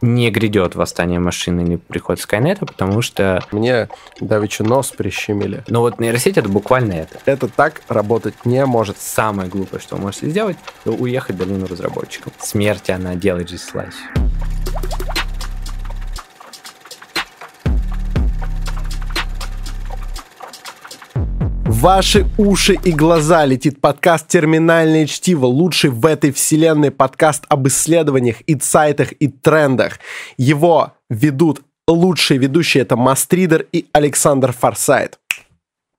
не грядет восстание машин или приход Скайнета, потому что... Мне давеча нос прищемили. Ну вот нейросеть это буквально это. Это так работать не может. Самое глупое, что вы можете сделать, уехать в долину разработчиков. Смерть она делает жизнь ваши уши и глаза летит подкаст «Терминальное чтиво», лучший в этой вселенной подкаст об исследованиях и сайтах и трендах. Его ведут лучшие ведущие, это Мастридер и Александр Форсайт.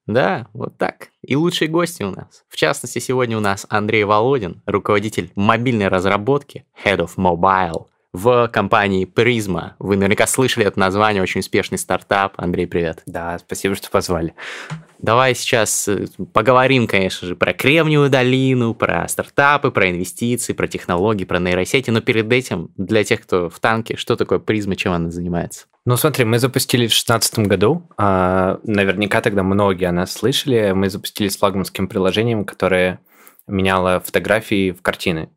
Да, вот так. И лучшие гости у нас. В частности, сегодня у нас Андрей Володин, руководитель мобильной разработки, Head of Mobile в компании Prisma. Вы наверняка слышали это название, очень успешный стартап. Андрей, привет. Да, спасибо, что позвали. Давай сейчас э, поговорим, конечно же, про Кремниевую долину, про стартапы, про инвестиции, про технологии, про нейросети. Но перед этим, для тех, кто в танке, что такое Prisma, чем она занимается? Ну, смотри, мы запустили в 2016 году. А, наверняка тогда многие о нас слышали. Мы запустили с флагманским приложением, которое меняло фотографии в картины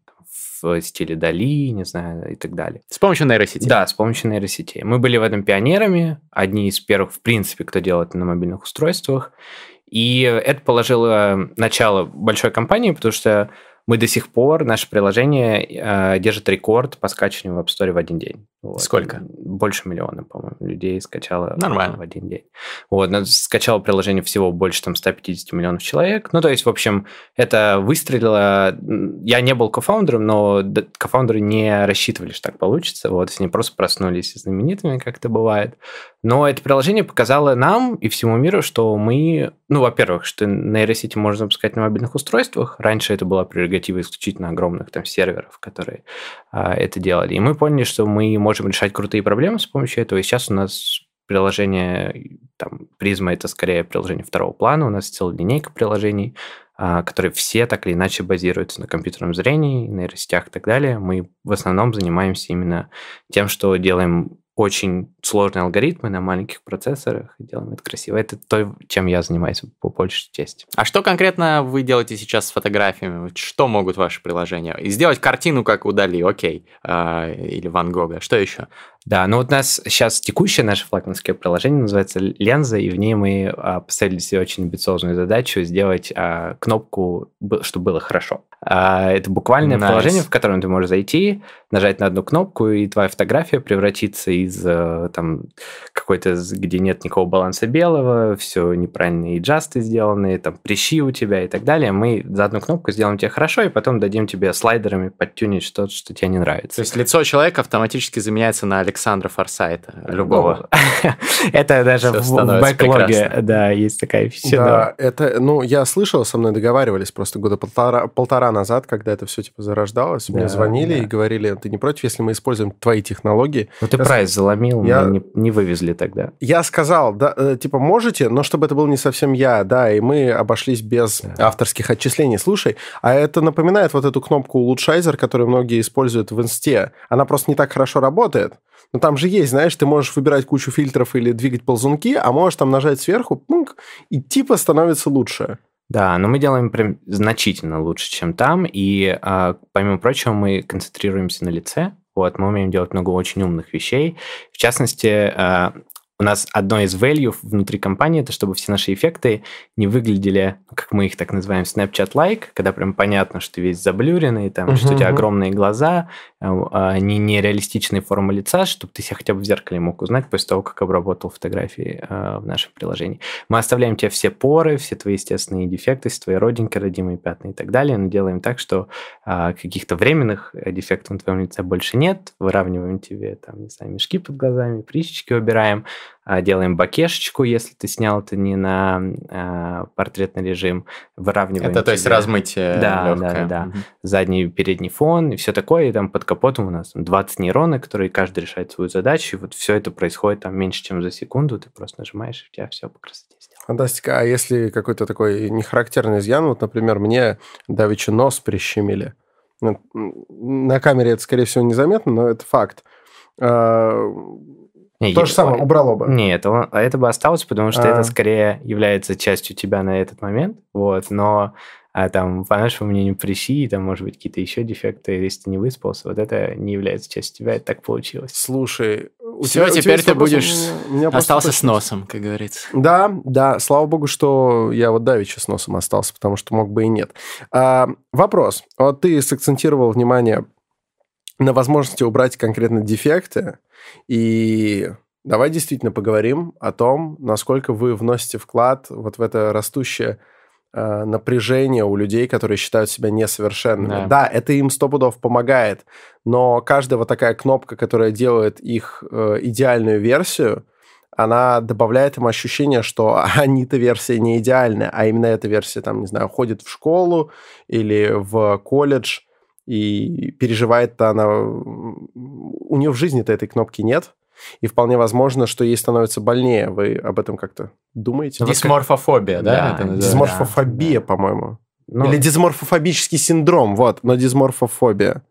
в стиле Дали, не знаю, и так далее. С помощью нейросети? Да, с помощью нейросети. Мы были в этом пионерами, одни из первых, в принципе, кто делает это на мобильных устройствах. И это положило начало большой компании, потому что мы до сих пор, наше приложение э, держит рекорд по скачиванию в App Store в один день. Вот. Сколько? Больше миллиона, по-моему, людей скачало Нормально. в один день. Вот, скачало приложение всего больше там 150 миллионов человек. Ну, то есть, в общем, это выстрелило. Я не был кофаундером, но кофаундеры не рассчитывали, что так получится. Вот, они просто проснулись знаменитыми, как это бывает. Но это приложение показало нам и всему миру, что мы, ну, во-первых, что нейросети можно запускать на мобильных устройствах. Раньше это была прерогатива исключительно огромных там серверов, которые а, это делали. И мы поняли, что мы можем решать крутые проблемы с помощью этого. И сейчас у нас приложение, там, призма это скорее приложение второго плана. У нас целая линейка приложений, а, которые все так или иначе базируются на компьютерном зрении, нейросетях и так далее. Мы в основном занимаемся именно тем, что делаем очень сложные алгоритмы на маленьких процессорах и делаем это красиво. Это то, чем я занимаюсь по большей части. А что конкретно вы делаете сейчас с фотографиями? Что могут ваши приложения? Сделать картину, как удали, окей, а, или Ван Гога. Что еще? Да, ну вот у нас сейчас текущее наше флагманское приложение называется «Ленза», и в ней мы а, поставили себе очень амбициозную задачу сделать а, кнопку, чтобы было хорошо. А, это буквальное nice. приложение, в котором ты можешь зайти, нажать на одну кнопку, и твоя фотография превратится из э, там какой-то, где нет никакого баланса белого, все неправильные джасты сделаны, там прыщи у тебя и так далее. Мы за одну кнопку сделаем тебе хорошо, и потом дадим тебе слайдерами подтюнить что-то, что тебе не нравится. То есть лицо человека автоматически заменяется на Александра Форсайта, любого. Ну, это даже в бэклоге, да, есть такая фича. Да, это, ну, я слышал, со мной договаривались просто года полтора, назад, когда это все типа зарождалось, мне звонили и говорили, ты не против, если мы используем твои технологии? Ну, ты прайс заломил, не вывезли тогда. Я сказал, да, э, типа, можете, но чтобы это был не совсем я, да, и мы обошлись без авторских отчислений. Слушай, а это напоминает вот эту кнопку улучшайзер, которую многие используют в инсте. Она просто не так хорошо работает. Но там же есть, знаешь, ты можешь выбирать кучу фильтров или двигать ползунки, а можешь там нажать сверху, пунк, и типа становится лучше. Да, но мы делаем прям значительно лучше, чем там, и а, помимо прочего мы концентрируемся на лице, вот, мы умеем делать много очень умных вещей. В частности, а, у нас одно из value внутри компании, это чтобы все наши эффекты не выглядели, как мы их так называем, Snapchat-like, когда прям понятно, что ты весь заблюренный, там, uh-huh, что у тебя огромные глаза, а, не нереалистичные формы лица, чтобы ты себя хотя бы в зеркале мог узнать после того, как обработал фотографии а, в нашем приложении. Мы оставляем тебе все поры, все твои естественные дефекты, твои родинки, родимые пятна и так далее, но делаем так, что а, каких-то временных дефектов на твоем лице больше нет, выравниваем тебе, там, не знаю, мешки под глазами, прищички убираем, а, делаем бакешечку, если ты снял это не на а, портретный режим, выравниваем. Это то есть размытие да, легкое. Да, да, угу. Задний передний фон и все такое, и там под капотом у нас 20 нейронов, которые каждый решает свою задачу, и вот все это происходит там меньше, чем за секунду, ты просто нажимаешь, и у тебя все по красоте сделано. Фантастика. А если какой-то такой нехарактерный изъян, вот, например, мне давеча нос прищемили, на камере это, скорее всего, незаметно, но это факт а, Не, То же самое, убрало бы. Нет, он- а это бы осталось, потому что А. это скорее является частью тебя на этот момент, вот, но а там, по нашему мнению, прыщи, там, может быть, какие-то еще дефекты, если ты не выспался, вот это не является частью тебя, это так получилось. Слушай, у Всё, тебя- у тебя теперь есть ты будешь меня Остался с носом, как говорится. Да, да, слава богу, что я вот давеча с носом остался, потому что мог бы и нет. А, вопрос. Вот ты сакцентировал внимание на возможности убрать конкретно дефекты, и давай действительно поговорим о том, насколько вы вносите вклад вот в это растущее э, напряжение у людей, которые считают себя несовершенными. Да. Да, это им сто пудов помогает, но каждая вот такая кнопка, которая делает их э, идеальную версию, она добавляет им ощущение, что они-то версия не идеальная, а именно эта версия, там, не знаю, ходит в школу или в колледж, и переживает-то она... У нее в жизни-то этой кнопки нет, и вполне возможно, что ей становится больнее. Вы об этом как-то думаете? Дисморфофобия, да? Да, это? Дисморфофобия, да. по-моему. Ну, Или дисморфофобический синдром, вот, но дисморфофобия.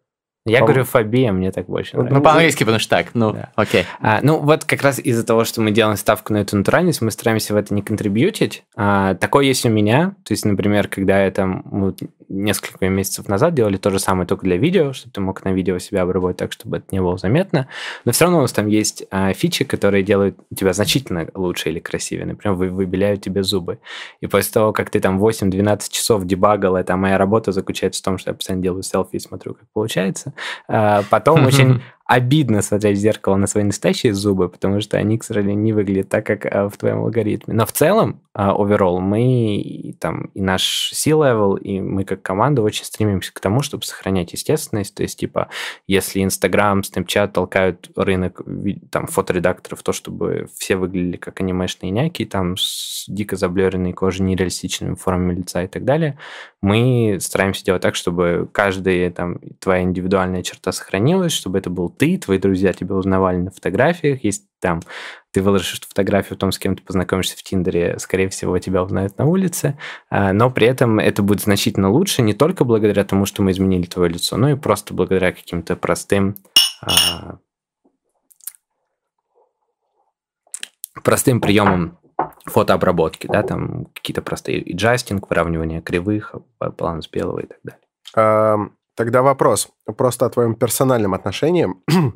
Я по- говорю фобия, мне так больше Ну, нравится. Ну, по-английски, потому что так. Ну, Да. окей. А, ну, вот как раз из-за того, что мы делаем ставку на эту натуральность, мы стараемся в это не контрибьютить. А, такое есть у меня. То есть, например, когда я там вот несколько месяцев назад делали то же самое только для видео, чтобы ты мог на видео себя обработать так, чтобы это не было заметно. Но все равно у нас там есть а, фичи, которые делают тебя значительно лучше или красивее. Например, вы, выбеляют тебе зубы. И после того, как ты там 8-12 часов дебагал, это моя работа заключается в том, что я постоянно делаю селфи и смотрю, как получается. А, потом очень обидно смотреть в зеркало на свои настоящие зубы, потому что они, к сожалению, не выглядят так, как а, в твоем алгоритме. Но в целом, оверолл, мы и, там и наш C-level, и мы как команда очень стремимся к тому, чтобы сохранять естественность. То есть, типа, если Инстаграм, Snapchat толкают рынок там фоторедакторов, то чтобы все выглядели как анимешные няки, там с дико заблеренной кожей, нереалистичными формами лица и так далее, мы стараемся делать так, чтобы каждая там твоя индивидуальная черта сохранилась, чтобы это был ты, твои друзья тебя узнавали на фотографиях, если там ты выложишь фотографию о том, с кем ты познакомишься в Тиндере, скорее всего, тебя узнают на улице, а, но при этом это будет значительно лучше не только благодаря тому, что мы изменили твое лицо, но и просто благодаря каким-то простым а, простым приемам фотообработки, да, там какие-то простые и джастинг, выравнивание кривых, баланс белого и так далее. Тогда вопрос. Просто о твоем персональном отношении.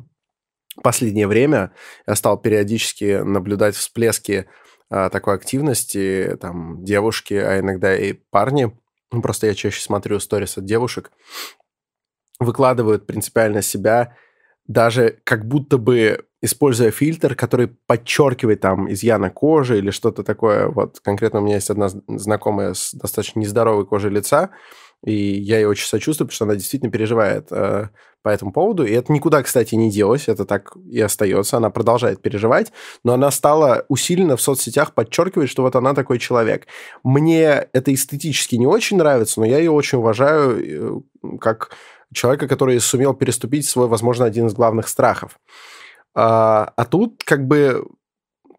Последнее время я стал периодически наблюдать всплески а, такой активности, там, девушки, а иногда и парни. Ну, Просто я чаще смотрю сторис от девушек. Выкладывают принципиально себя, даже как будто бы используя фильтр, который подчеркивает там изъяны кожи или что-то такое. Вот конкретно у меня есть одна знакомая с достаточно нездоровой кожей лица, и я ей очень сочувствую, потому что она действительно переживает э, по этому поводу. И это никуда, кстати, не делось, это так и остается. Она продолжает переживать, но она стала усиленно в соцсетях подчеркивать, что вот она такой человек. Мне это эстетически не очень нравится, но я ее очень уважаю э, как человека, который сумел переступить свой, возможно, один из главных страхов. А, а тут как бы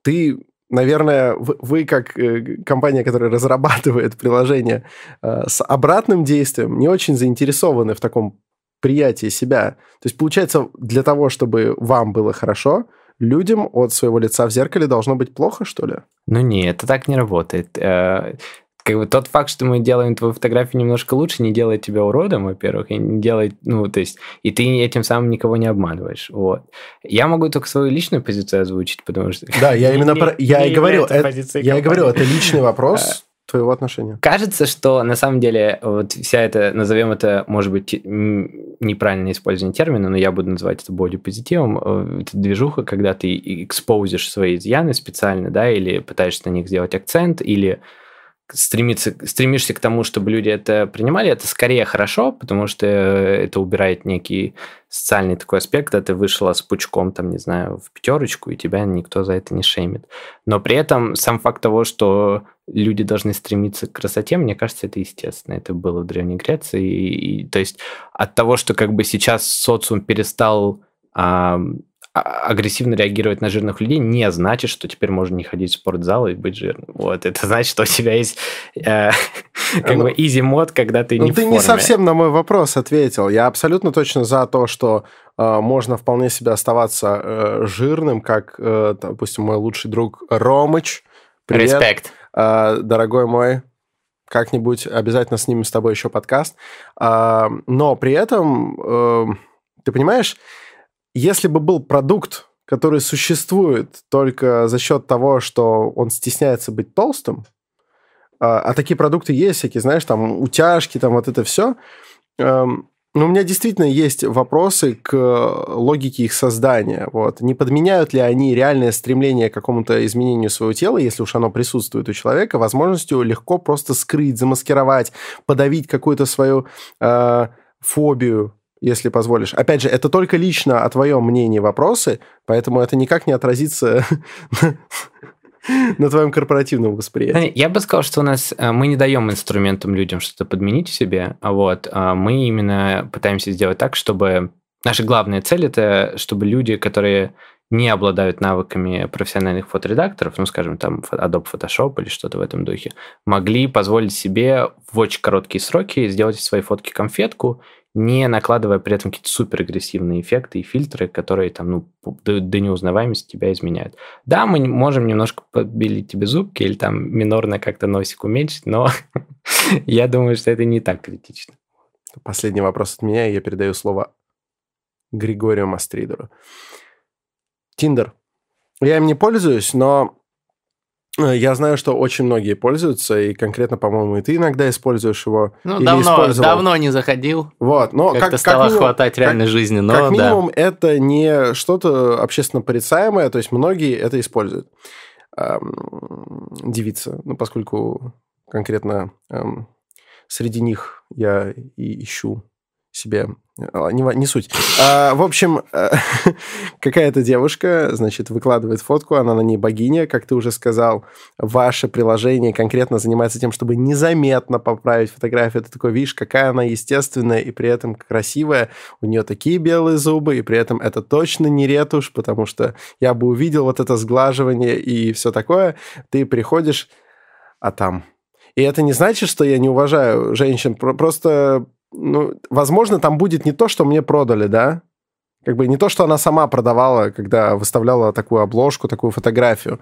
ты наверное, вы, как э, компания, которая разрабатывает приложение э, с обратным действием, не очень заинтересованы в таком приятии себя. То есть, получается, для того, чтобы вам было хорошо, людям от своего лица в зеркале должно быть плохо, что ли? Ну нет, это так не работает. Как бы тот факт, что мы делаем твою фотографию немножко лучше, не делает тебя уродом, во-первых, и не делает, ну, то есть, и ты этим самым никого не обманываешь. Вот. Я могу только свою личную позицию озвучить, потому что... Да, я именно про... Я и говорил, я и говорил, это личный вопрос твоего отношения. Кажется, что на самом деле вот вся эта, назовем это, может быть, м, неправильное использование термина, но я буду называть это бодипозитивом, э, это движуха, когда ты экспозишь свои изъяны специально, да, или пытаешься на них сделать акцент, или стремиться, стремишься к тому, чтобы люди это принимали, это скорее хорошо, потому что это убирает некий социальный такой аспект, когда ты вышла с пучком, там, не знаю, в пятерочку, и тебя никто за это не шеймит. Но при этом сам факт того, что люди должны стремиться к красоте, мне кажется, это естественно. Это было в Древней Греции. И, и, то есть от того, что как бы сейчас социум перестал а, агрессивно реагировать на жирных людей, не значит, что теперь можно не ходить в спортзал и быть жирным. Вот, это значит, что у тебя есть э, как бы easy мод, когда ты Ну, не ты не совсем на мой вопрос ответил. Я абсолютно точно за то, что э, можно вполне себе оставаться э, жирным, как, э, допустим, мой лучший друг Ромыч. Привет, Респект. э, дорогой мой. Как-нибудь обязательно снимем с тобой еще подкаст. А, но при этом, э, ты понимаешь, если бы был продукт, который существует только за счет того, что он стесняется быть толстым, а, а такие продукты есть всякие, знаешь, там утяжки, там вот это все. Эм, ну, у меня действительно есть вопросы к логике их создания. Вот. Не подменяют ли они реальное стремление к какому-то изменению своего тела, если уж оно присутствует у человека, возможностью легко просто скрыть, замаскировать, подавить какую-то свою э, фобию, если позволишь. Опять же, это только лично о твоем мнении вопросы, поэтому это никак не отразится на твоем корпоративном восприятии. Я бы сказал, что у нас э, мы не даем инструментам людям что-то подменить себе, а вот а мы именно пытаемся сделать так, чтобы наша главная цель это, чтобы люди, которые не обладают навыками профессиональных фоторедакторов, ну, скажем, там Adobe Photoshop или что-то в этом духе, могли позволить себе в очень короткие сроки сделать своей фотки конфетку, не накладывая при этом какие-то супер агрессивные эффекты и фильтры, которые там, ну, до, до неузнаваемости тебя изменяют. Да, мы можем немножко подбелить тебе зубки или там минорно как-то носик уменьшить, но я думаю, что это не так критично. Последний вопрос от меня, и я передаю слово Григорию Мастридеру. Тиндер. Я им не пользуюсь, но э, я знаю, что очень многие пользуются, и конкретно, по-моему, и ты иногда используешь его. Ну, давно, давно не заходил. Вот, но Как-то как, стало как минимум- хватать реальной жизни, но как да. минимум, это не что-то общественно порицаемое, то есть многие это используют. Ам, девица, ну, поскольку конкретно ам, среди них я и ищу себе... а, Не, не суть. А, в общем, какая-то девушка, значит, выкладывает фотку, она на ней богиня, как ты уже сказал. Ваше приложение конкретно занимается тем, чтобы незаметно поправить фотографию. Ты такой, видишь, какая она естественная и при этом красивая. У нее такие белые зубы, и при этом это точно не ретушь, потому что я бы увидел вот это сглаживание и все такое. Ты приходишь, а там... И это не значит, что я не уважаю женщин, про- просто, ну, возможно, там будет не то, что мне продали, да? Как бы не то, что она сама продавала, когда выставляла такую обложку, такую фотографию.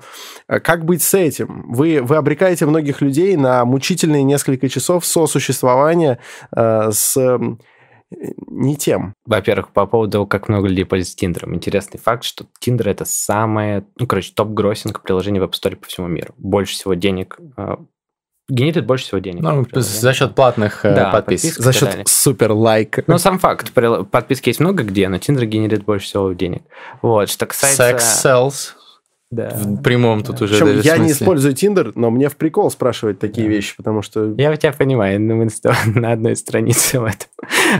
А Как быть с этим? Вы, вы обрекаете многих людей на мучительные несколько часов сосуществования э, с не тем. Во-первых, по поводу как много людей пользуются Тиндером. Интересный факт, что Тиндер это самое, ну, короче, топ-гроссинг приложение в App Store по всему миру. Больше всего денег, э, генерит больше всего денег. Ну, приложение. за счет платных э, Да, подписок. За счет далее. супер лайка. Ну, сам факт, подписки есть много где, но Тиндер генерит больше всего денег. Вот, что касается... Секс sells. Да. В прямом тут уже Причем даже я не смысле. использую Тиндер, но мне в прикол спрашивать такие вещи, потому что Я тебя понимаю, мы тобой на одной странице в этом.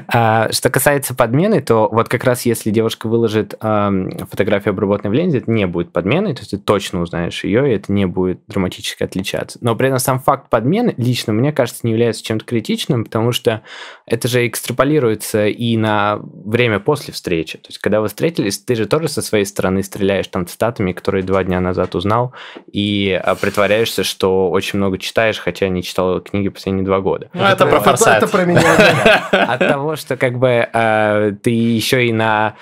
А, что касается подмены, то вот как раз если девушка выложит ам, фотографию обработанной в ленте, это не будет подменой, то есть ты точно узнаешь ее, и это не будет драматически отличаться. Но при этом сам факт подмены лично, мне кажется, не является чем-то критичным, потому что это же экстраполируется и на время после встречи. То есть когда вы встретились, ты же тоже со своей стороны стреляешь там цитатами, которые два дня назад узнал, и а, притворяешься, что очень много читаешь, хотя не читал книги последние два года. Ну, это про Это- форсайт. Это про меня. От того, что как бы э, ты еще и на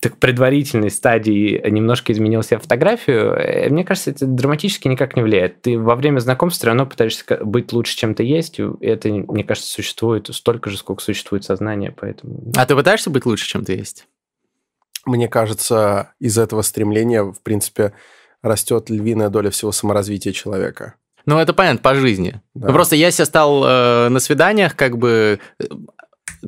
так, предварительной стадии немножко изменил себе фотографию, э, мне кажется, это драматически никак не влияет. Ты во время знакомства все равно пытаешься быть лучше, чем ты есть, и это, мне кажется, существует столько же, сколько существует сознание, поэтому... А ты пытаешься быть лучше, чем ты есть? Мне кажется, из этого стремления, в принципе, растет львиная доля всего саморазвития человека. Ну, это понятно, по жизни. Да. Ну, просто я себя стал э, на свиданиях как бы э,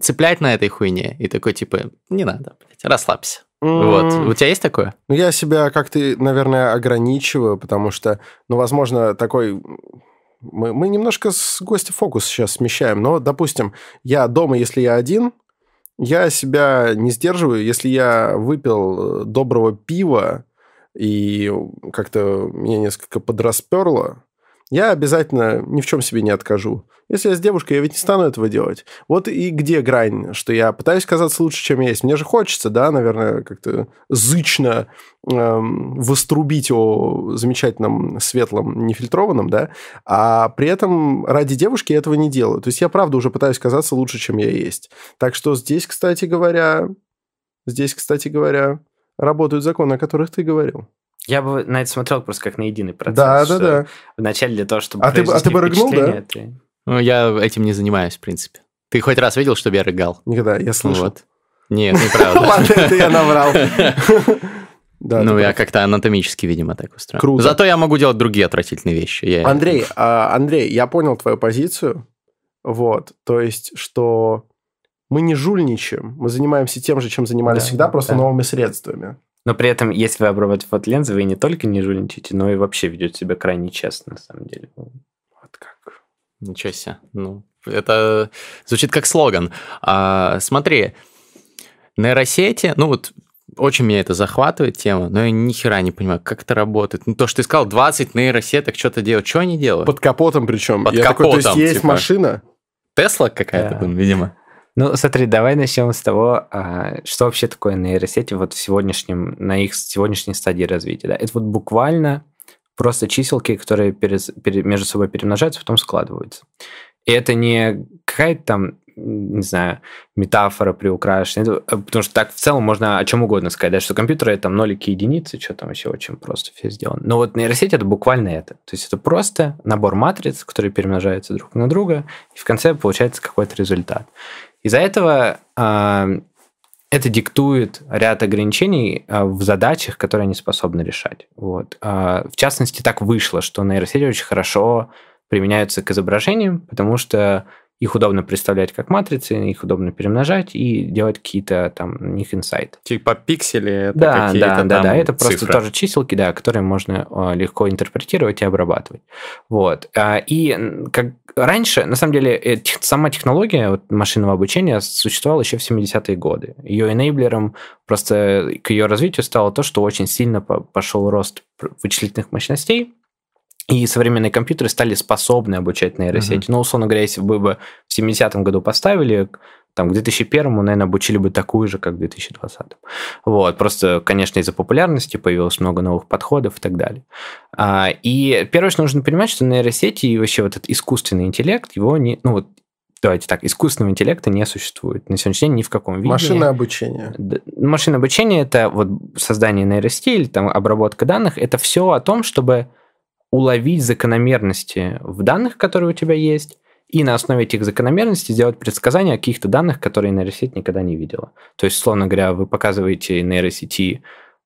цеплять на этой хуйне. И такой, типа, не надо, блядь, расслабься. Вот. У тебя есть такое? Ну, я себя как-то, наверное, ограничиваю, потому что, ну, возможно, такой... Мы, мы немножко с гостя фокус сейчас смещаем, но, допустим, я дома, если я один, я себя не сдерживаю. Если я выпил э, доброго пива и как-то меня несколько подрасперло, я обязательно ни в чем себе не откажу. Если я с девушкой, я ведь не стану этого делать. Вот и где грань, что я пытаюсь казаться лучше, чем я есть. Мне же хочется, да, наверное, как-то зычно эм, вострубить о замечательном, светлом, нефильтрованном, да, а при этом ради девушки я этого не делаю. То есть я, правда, уже пытаюсь казаться лучше, чем я есть. Так что здесь, кстати говоря, здесь, кстати говоря, работают законы, о которых ты говорил. Я бы на это смотрел просто как на единый процесс. Да, да, да. Вначале для того, чтобы а ты, а ты бы рыгнул, да? Ты... Ну, я этим не занимаюсь, в принципе. Ты хоть раз видел, чтобы я рыгал? Никогда, я слышал. Вот. Нет, неправда. Ладно, это я наврал. Да, ну, я как-то анатомически, видимо, так устроен. Круто. Зато я могу делать другие отвратительные вещи. Я... Андрей, а, Андрей, я понял твою позицию. Вот, то есть, что мы не жульничаем, мы занимаемся тем же, чем занимались да, всегда, просто да. новыми средствами. Но при этом, если вы обрабатываете фотолензы, вы не только не жульничаете, но и вообще ведете себя крайне честно, на самом деле. Вот как. Ничего себе. Ну, это звучит как слоган. А, смотри, нейросети, ну вот очень меня это захватывает тема, но я ни хера не понимаю, как это работает. Ну, то, что ты сказал, 20 нейросеток что-то делают. Что они делают? Под капотом причем. Под я капотом, такой, то есть, есть типа. машина. Тесла какая-то, да. видимо. Ну, смотри, давай начнем с того, а, что вообще такое нейросети вот в сегодняшнем, на их сегодняшней стадии развития. Да? Это вот буквально просто чиселки, которые перед, перед, между собой перемножаются, потом складываются. И это не какая-то там, не знаю, метафора приукрашенная, э, потому что так в целом можно о чем угодно сказать, да, что компьютеры там нолики, единицы, что там вообще очень просто все сделано. Но вот нейросеть это буквально это. То есть это просто набор матриц, которые перемножаются друг на друга, и в конце получается какой-то результат. Из-за этого э, это диктует ряд ограничений э, в задачах, которые они способны решать. Вот. Э, в частности, так вышло, что нейросети очень хорошо применяются к изображениям, потому что их удобно представлять как матрицы, их удобно перемножать и делать какие-то там на них инсайты. Типа пиксели это да, какие-то да, да, да, это цифры. просто тоже чиселки, да, которые можно э, легко интерпретировать и обрабатывать. Вот. А, и как раньше, на самом деле, э, сама технология вот, машинного обучения существовала еще в 70-е годы. Ее энейблером просто к ее развитию стало то, что очень сильно пошел рост вычислительных мощностей, и современные компьютеры стали способны обучать нейросети. Uh-huh. Ну, условно говоря, если бы вы в 70-м году поставили, там, к 2001-му, наверное, обучили бы такую же, как в 2020-м. Вот. Просто, конечно, из-за популярности появилось много новых подходов и так далее. А, и первое, что нужно понимать, что нейросети и вообще вот этот искусственный интеллект, его не... Ну, вот давайте так, искусственного интеллекта не существует на сегодняшний день ни в каком виде. Машинное обучение. Машинное обучение – это вот создание нейросети или там обработка данных. Это все о том, чтобы уловить закономерности в данных, которые у тебя есть, и на основе этих закономерностей сделать предсказания о каких-то данных, которые нейросеть никогда не видела. То есть, словно говоря, вы показываете нейросети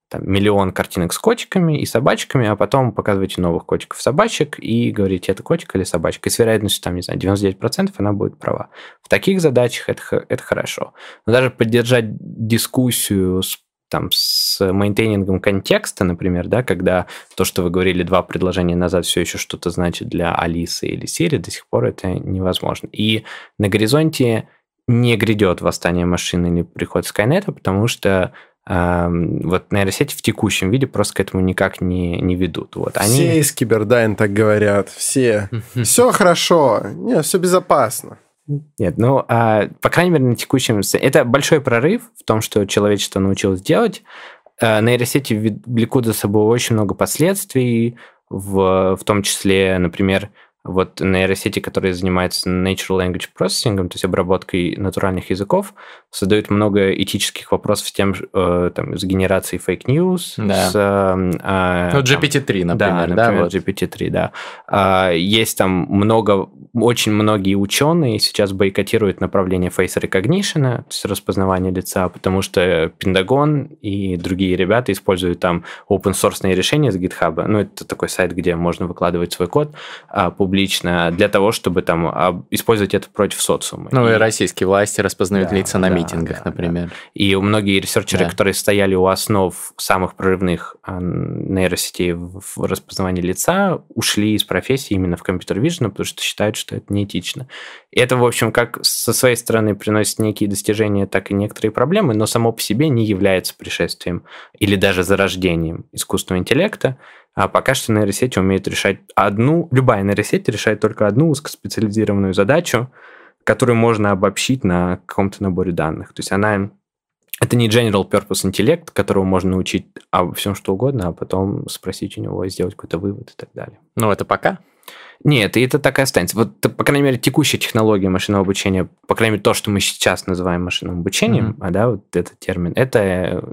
там, миллион картинок с котиками и собачками, а потом показываете новых котиков собачек и говорите, это котик или собачка. И с вероятностью, там, не знаю, 99% она будет права. В таких задачах это, это хорошо. Но даже поддержать дискуссию с там с maintaining ом контекста, например, да, когда то, что вы говорили два предложения назад, все еще что-то значит для Алисы или Сири, до сих пор это невозможно. И на горизонте не грядет восстание машины или приход Скайнета, потому что э, вот нейросети в текущем виде просто к этому никак не, не ведут. Вот, они... Все из Кибердайн так говорят, все. Все хорошо, не, все безопасно. Нет, ну, а, по крайней мере, на текущем... Это большой прорыв в том, что человечество научилось делать. А, нейросети влекут за собой очень много последствий, в, в том числе, например, вот нейросети, которые занимаются natural language processing, то есть обработкой натуральных языков, создают много этических вопросов с тем, э, там, с генерацией фейк news, да. с... Э, ну, GPT-3, например. Да, например, да, вот. GPT-3, да. Э, есть там много, очень многие ученые сейчас бойкотируют направление face recognition, то есть распознавание лица, потому что Пентагон и другие ребята используют там open source решения с GitHub. Ну, это такой сайт, где можно выкладывать свой код, а публично для того, чтобы там использовать это против социума. Ну и, и российские власти распознают да, лица на да, рейтингах, да, например. Да. И многие ресерчеры, Да. которые стояли у основ самых прорывных а, нейросетей в распознавании лица, ушли из профессии именно в компьютер vision, потому что считают, что это неэтично. И это, в общем, как со своей стороны приносит некие достижения, так и некоторые проблемы, но само по себе не является пришествием или даже зарождением искусственного интеллекта. А пока что нейросети умеют решать одну, любая нейросеть решает только одну узкоспециализированную задачу, которую можно обобщить на каком-то наборе данных. То есть она это не general purpose интеллект, которого можно научить обо всем что угодно, а потом спросить у него и сделать какой-то вывод и так далее. Ну, это пока. Нет, и это так и останется. Вот, по крайней мере, текущая технология машинного обучения, по крайней мере, то, что мы сейчас называем машинным обучением, Мгм. а, да, вот этот термин, это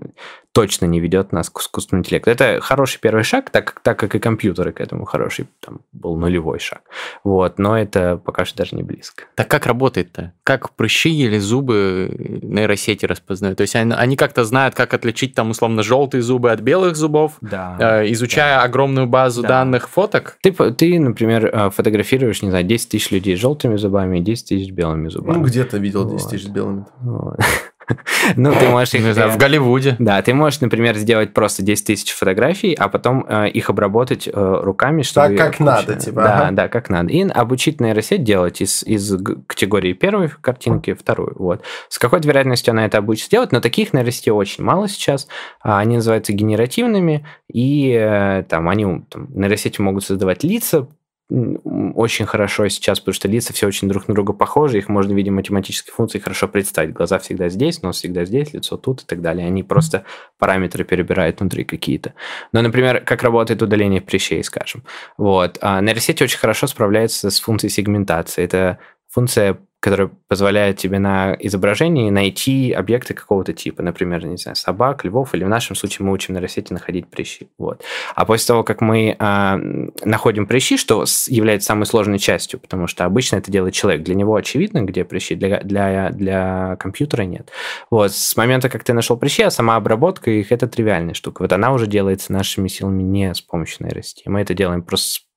точно не ведет нас к искусственному интеллекту. Это хороший первый шаг, так, как- так как и компьютеры к этому хороший, там был нулевой шаг. Вот, но это пока что даже не близко. Так как работает-то? Как прыщи или зубы нейросети распознают? То есть они, они как-то знают, как отличить там условно желтые зубы от белых зубов, Да. э, изучая огромную базу Да. данных фоток? Ты, ты, например, э, фотографируешь, не знаю, 10 тысяч людей с желтыми зубами и 10 тысяч с белыми зубами. Ну, где-то видел Вот. 10 тысяч с белыми. Вот. Ну, ты можешь их... Не знаю, э, в Голливуде. Да, ты можешь, например, сделать просто 10 тысяч фотографий, а потом э, их обработать э, руками, чтобы... Так, как надо, типа, Да, ага. да, как надо. И обучить нейросеть делать из, из категории первой картинки вторую. Вот. С какой-то вероятностью она это будет делать, но таких нейросетей очень мало сейчас. А, Они называются генеративными, и э, там они, там, нейросети могут создавать лица, очень хорошо сейчас, потому что лица все очень друг на друга похожи, их можно в виде математической функции хорошо представить. Глаза всегда здесь, нос всегда здесь, лицо тут и так далее. Они просто параметры перебирают внутри какие-то. Но, например, как работает удаление прыщей, скажем. Вот. А нейросеть очень хорошо справляется с функцией сегментации. Это функция, которая позволяет тебе на изображении найти объекты какого-то типа, например, не знаю, собак, львов, или в нашем случае мы учим нейросети находить прыщи. Вот. А после того, как мы а, находим прыщи, что является самой сложной частью, потому что обычно это делает человек, для него очевидно, где прыщи, для, для, для компьютера нет. Вот, с момента, как ты нашел прыщи, а сама обработка их, это тривиальная штука. Вот она уже делается нашими силами не с помощью нейросети. Мы это делаем просто с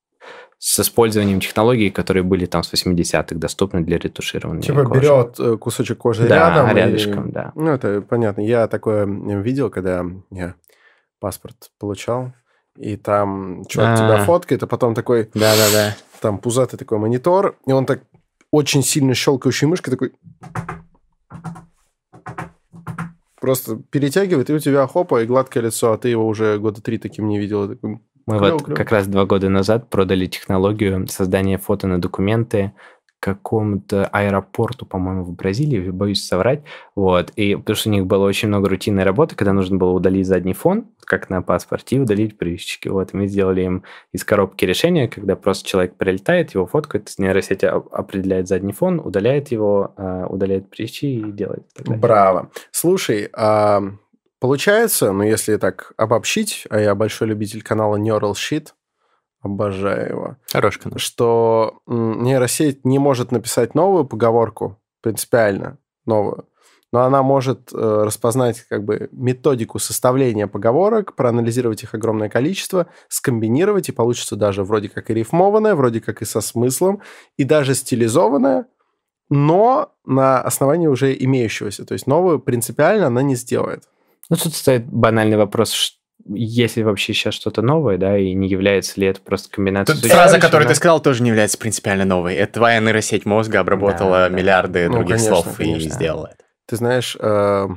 с использованием технологий, которые были там с 80-х доступны для ретуширования Типа кожи. берет э, кусочек кожи Да, рядом. и- рядышком, да. Ну, это понятно. Я такое видел, когда я паспорт получал, и там человек А. тебя фоткает, а потом такой, Да-да-да. там пузатый такой монитор, и он так очень сильно щелкающей мышкой такой просто перетягивает, и у тебя хопа, и гладкое лицо, а ты его уже года три таким не видел. и такой, Мы Клёво, вот клёво. как раз два года назад продали технологию создания фото на документы какому-то аэропорту, по-моему, в Бразилии, боюсь соврать, вот, и потому что у них было очень много рутинной работы, когда нужно было удалить задний фон, как на паспорте, и удалить прыщики, вот, и мы сделали им из коробки решение, когда просто человек прилетает, его фоткает, нейросеть определяет задний фон, удаляет его, а, удаляет прыщи и делает. Браво. Слушай, а, получается, ну, если так обобщить, а я большой любитель канала Neural Sheet, обожаю его, Хорош канал. что нейросеть не может написать новую поговорку, принципиально новую, но она может э, распознать как бы методику составления поговорок, проанализировать их огромное количество, скомбинировать, и получится даже вроде как и рифмованное, вроде как и со смыслом, и даже стилизованное, но на основании уже имеющегося. То есть новую принципиально она не сделает. Ну, тут стоит банальный вопрос, ш- есть ли вообще сейчас что-то новое, да, и не является ли это просто комбинацией... Тут фраза, которую да? ты сказал, тоже не является принципиально новой. Это твоя нейросеть мозга обработала Да, да. миллиарды Ну, других конечно, слов и конечно. сделала это. Ты знаешь, э,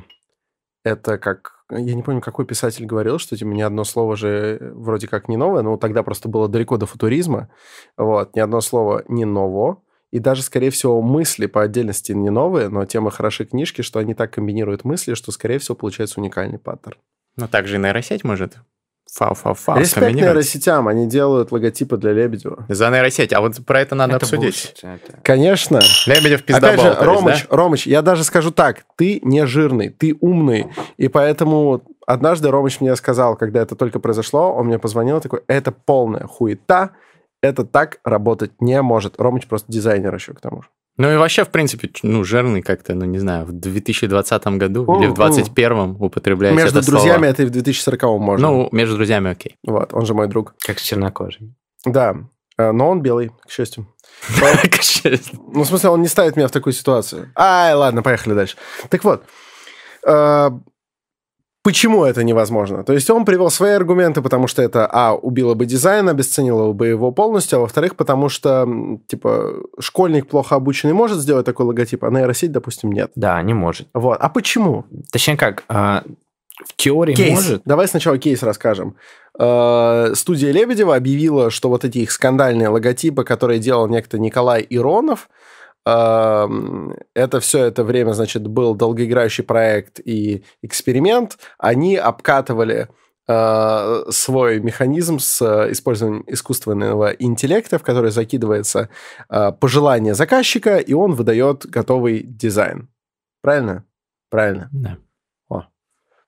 это как... Я не помню, какой писатель говорил, что типа, ни одно слово же вроде как не новое, но тогда просто было далеко до футуризма. Вот, ни одно слово не ново. И даже, скорее всего, мысли по отдельности не новые, но тема хороши книжки, что они так комбинируют мысли, что, скорее всего, получается уникальный паттерн. Но также и нейросеть может фау-фау-фау Респект нейросетям, они делают логотипы для Лебедева. За нейросеть. А вот про это надо Это обсудить. bullshit, это- Конечно. Лебедев Опять пиздобол. же, то есть, Ромыч, да? Ромыч, я даже скажу так, ты не жирный, ты умный, и поэтому однажды Ромыч мне сказал, когда это только произошло, он мне позвонил, такой, это полная хуета, это так работать не может. Ромыч просто дизайнер еще к тому же. Ну и вообще, в принципе, ну, жирный как-то, ну, не знаю, в 2020 году или Мгм. в 2021 употребляете Между это друзьями слово. это и в 2040 можно. Ну, между друзьями окей. Вот, он же мой друг. Как с чернокожими. Да, э, но он белый, к счастью. Ну, в смысле, он не ставит меня в такую ситуацию. Ай, ладно, поехали дальше. Так вот, э, почему это невозможно? То есть он привел свои аргументы, потому что это, а, убило бы дизайн, обесценило бы его полностью, а во-вторых, потому что, типа, школьник плохо обученный может сделать такой логотип, а нейросеть, допустим, нет. Да, не может. Вот. А почему? Точнее как, а, в теории кейс. может. Давай сначала кейс расскажем. Э, студия Лебедева объявила, что вот эти их скандальные логотипы, которые делал некто Николай Иронов, это все это время, значит, был долгоиграющий проект и эксперимент. Они обкатывали э, свой механизм с использованием искусственного интеллекта, в который закидывается пожелание заказчика, и он выдает готовый дизайн. Правильно? Правильно. Да.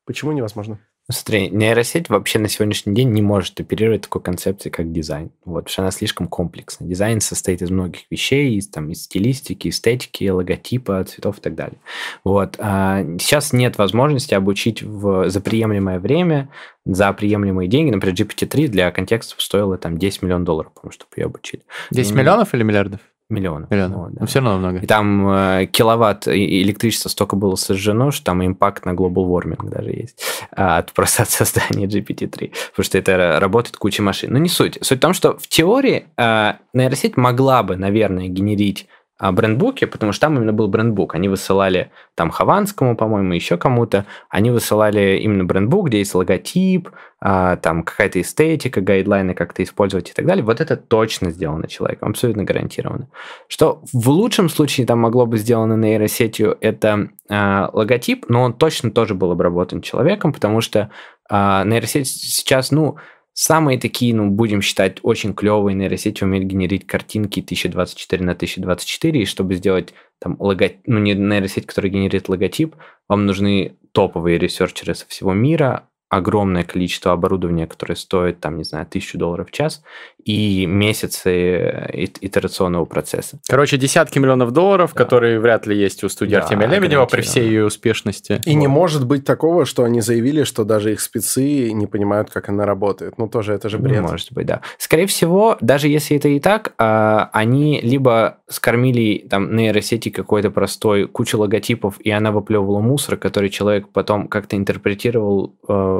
Почему невозможно? Смотри, нейросеть вообще на сегодняшний день не может оперировать такой концепцией, как дизайн. Вот, потому что она слишком комплексна. Дизайн состоит из многих вещей, из, там, из стилистики, эстетики, логотипа, цветов и так далее. Вот. А сейчас нет возможности обучить в, за приемлемое время, за приемлемые деньги. Например, GPT-3 для контекста стоило там 10 миллионов долларов, по-моему, чтобы ее обучить. 10 миллионов или миллиардов? Миллионов. Миллионов. Вот, да. Но все равно много. И там э, киловатт электричества столько было сожжено, что там импакт на global warming даже есть. А, от, просто от создания GPT-3. Потому что это работает куча машин. Но не суть. Суть в том, что в теории э, нейросеть могла бы, наверное, генерить брендбуке, потому что там именно был брендбук. Они высылали там Хованскому, по-моему, еще кому-то. Они высылали именно брендбук, где есть логотип, а, там какая-то эстетика, гайдлайны, как это использовать и так далее. Вот это точно сделано человеком, абсолютно гарантированно. Что в лучшем случае там могло бы сделано нейросетью, это а, логотип, но он точно тоже был обработан человеком, потому что а, нейросеть сейчас, ну, Самые такие, ну, будем считать, очень клевые нейросети умеют генерить картинки 1024 на 1024, и чтобы сделать там логотип, ну, не нейросеть, которая генерит логотип, вам нужны топовые ресерчеры со всего мира, огромное количество оборудования, которое стоит, там, не знаю, тысячу долларов в час, и месяцы э, итерационного процесса. Короче, десятки миллионов долларов, да. которые вряд ли есть у студии да, Артемия Лебедева при всей ее успешности. И вот. не может быть такого, что они заявили, что даже их спецы не понимают, как она работает. Ну, тоже это же бред. Не может быть, да. Скорее всего, даже если это и так, а, они либо скормили там нейросети какой-то простой кучу логотипов, и она выплевывала мусор, который человек потом как-то интерпретировал э,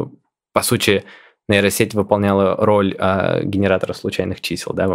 по сути, нейросеть выполняла роль э, генератора случайных чисел. Да?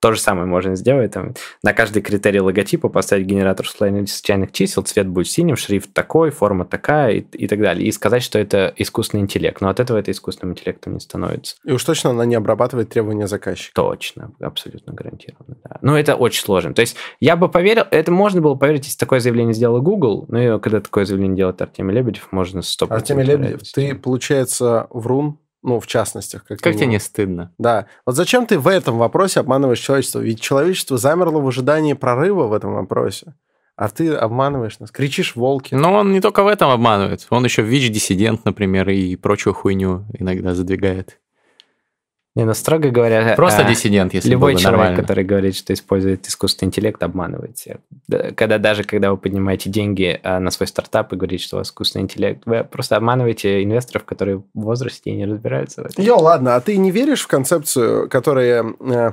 То же самое можно сделать. Там, на каждый критерий логотипа поставить генератор случайных чисел, цвет будет синим, шрифт такой, форма такая и, и так далее. И сказать, что это искусственный интеллект. Но от этого это искусственным интеллектом не становится. И уж точно она не обрабатывает требования заказчика. Точно, абсолютно гарантированно. Да. Но это очень сложно. То есть я бы поверил, это можно было поверить, если такое заявление сделал Google, но и когда такое заявление делает Артемий Лебедев, можно 100% Артемий Лебедев, ты, получается, врун, ну, в частностях. Как, как тебе не стыдно? Да. Вот зачем ты в этом вопросе обманываешь человечество? Ведь человечество замерло в ожидании прорыва в этом вопросе. А ты обманываешь нас, кричишь волки. Но он не только в этом обманывает. Он еще ВИЧ-диссидент, например, и прочую хуйню иногда задвигает. Не, ну, строго говоря... Просто а, диссидент, если Любой было человек, нормально. который говорит, что использует искусственный интеллект, обманывает всех. Когда даже когда вы поднимаете деньги а, на свой стартап и говорите, что у вас искусственный интеллект, вы просто обманываете инвесторов, которые в возрасте и не разбираются в этом. Йо, ладно, а ты не веришь в концепцию, которая э,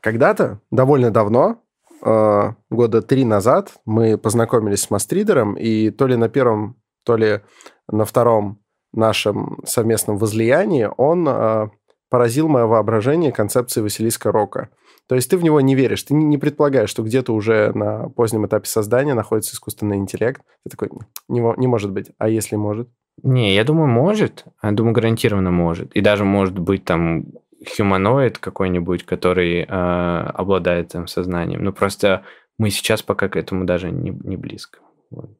когда-то, довольно давно, э, года три назад, мы познакомились с Мастридером, и то ли на первом, то ли на втором нашем совместном возлиянии он э, поразил мое воображение концепции Василиска Рока. То есть ты в него не веришь, ты не предполагаешь, что где-то уже на позднем этапе создания находится искусственный интеллект. Ты такой, не, не может быть. А если может? Не, я думаю, может. Я думаю, гарантированно может. И даже может быть там хуманоид какой-нибудь, который э, обладает там сознанием. Но просто мы сейчас пока к этому даже не, не близко. Вот.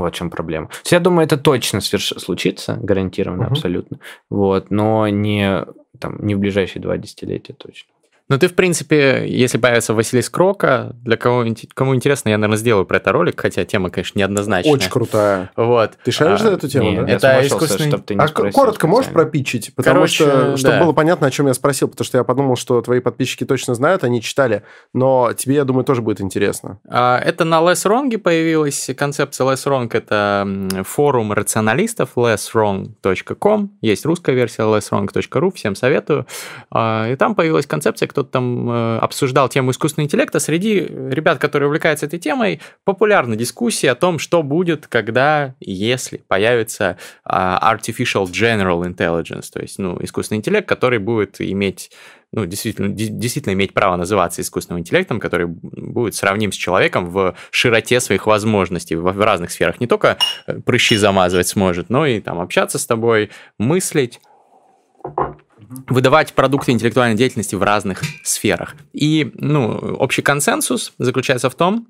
Вот в чем проблема. То есть, я думаю, это точно сверш... случится, гарантированно, угу. абсолютно. Вот, но не, там, не в ближайшие два десятилетия точно. Ну, ты, в принципе, если появится Василий Крока, для кого, кому интересно, я, наверное, сделаю про это ролик, хотя тема, конечно, неоднозначная. Очень крутая. Вот. Ты шаришь а, за эту тему, не, да? Это искусственный... Чтобы ты не а коротко можешь пропичить? Потому Короче, что, чтобы да. было понятно, о чем я спросил, потому что я подумал, что твои подписчики точно знают, они читали, но тебе, я думаю, тоже будет интересно. А, это на Less Wrong появилась концепция Less Wrong, это форум рационалистов lesswrong.com, есть русская версия lesswrong.ru, всем советую. А, и там появилась концепция, кто-то там э, обсуждал тему искусственного интеллекта, среди ребят, которые увлекаются этой темой, популярна дискуссия о том, что будет, когда, если появится э, artificial general intelligence, то есть ну, искусственный интеллект, который будет иметь ну, действительно, действительно иметь право называться искусственным интеллектом, который будет сравним с человеком в широте своих возможностей в, в разных сферах. Не только э, прыщи замазывать сможет, но и там общаться с тобой, мыслить выдавать продукты интеллектуальной деятельности в разных сферах. И ну, общий консенсус заключается в том,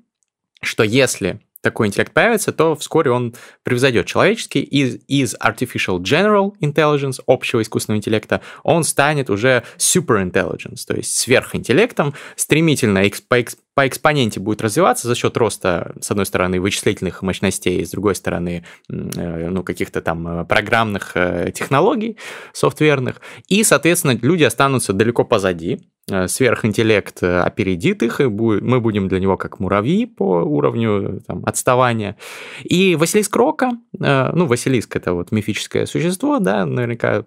что если такой интеллект появится, то вскоре он превзойдет человеческий. Из, из Artificial General Intelligence, общего искусственного интеллекта, он станет уже Super Intelligence, то есть сверхинтеллектом, стремительно по, по экспоненте будет развиваться за счет роста, с одной стороны, вычислительных мощностей, с другой стороны, э, ну, каких-то там э, программных э, технологий, софтверных. И, соответственно, люди останутся далеко позади, сверхинтеллект опередит их, и мы будем для него как муравьи по уровню там, отставания. И Василиск Рока, ну, Василиск – это вот мифическое существо, да, наверняка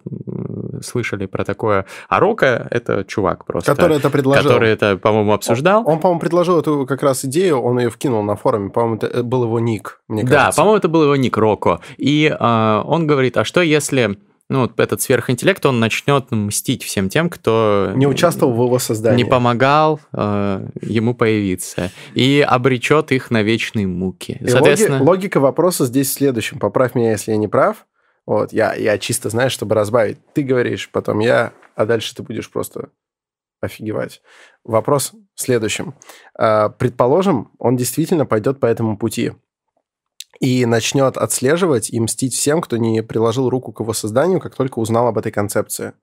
слышали про такое. А Рока – это чувак просто. Который это предложил. Который это, по-моему, обсуждал. Он, он по-моему, предложил эту как раз идею, он ее вкинул на форуме. По-моему, это был его ник, мне кажется. Да, по-моему, это был его ник, Роко. И э, он говорит, а что если ну, вот этот сверхинтеллект, он начнет мстить всем тем, кто... Не участвовал в его создании. Не помогал э, ему появиться. И обречет их на вечные муки. И Соответственно... Логи, логика вопроса здесь в следующем. Поправь меня, если я не прав. Вот, я, я чисто, знаешь, чтобы разбавить. Ты говоришь, потом я, а дальше ты будешь просто офигевать. Вопрос в следующем. А, предположим, он действительно пойдет по этому пути и начнет отслеживать и мстить всем, кто не приложил руку к его созданию, как только узнал об этой концепции.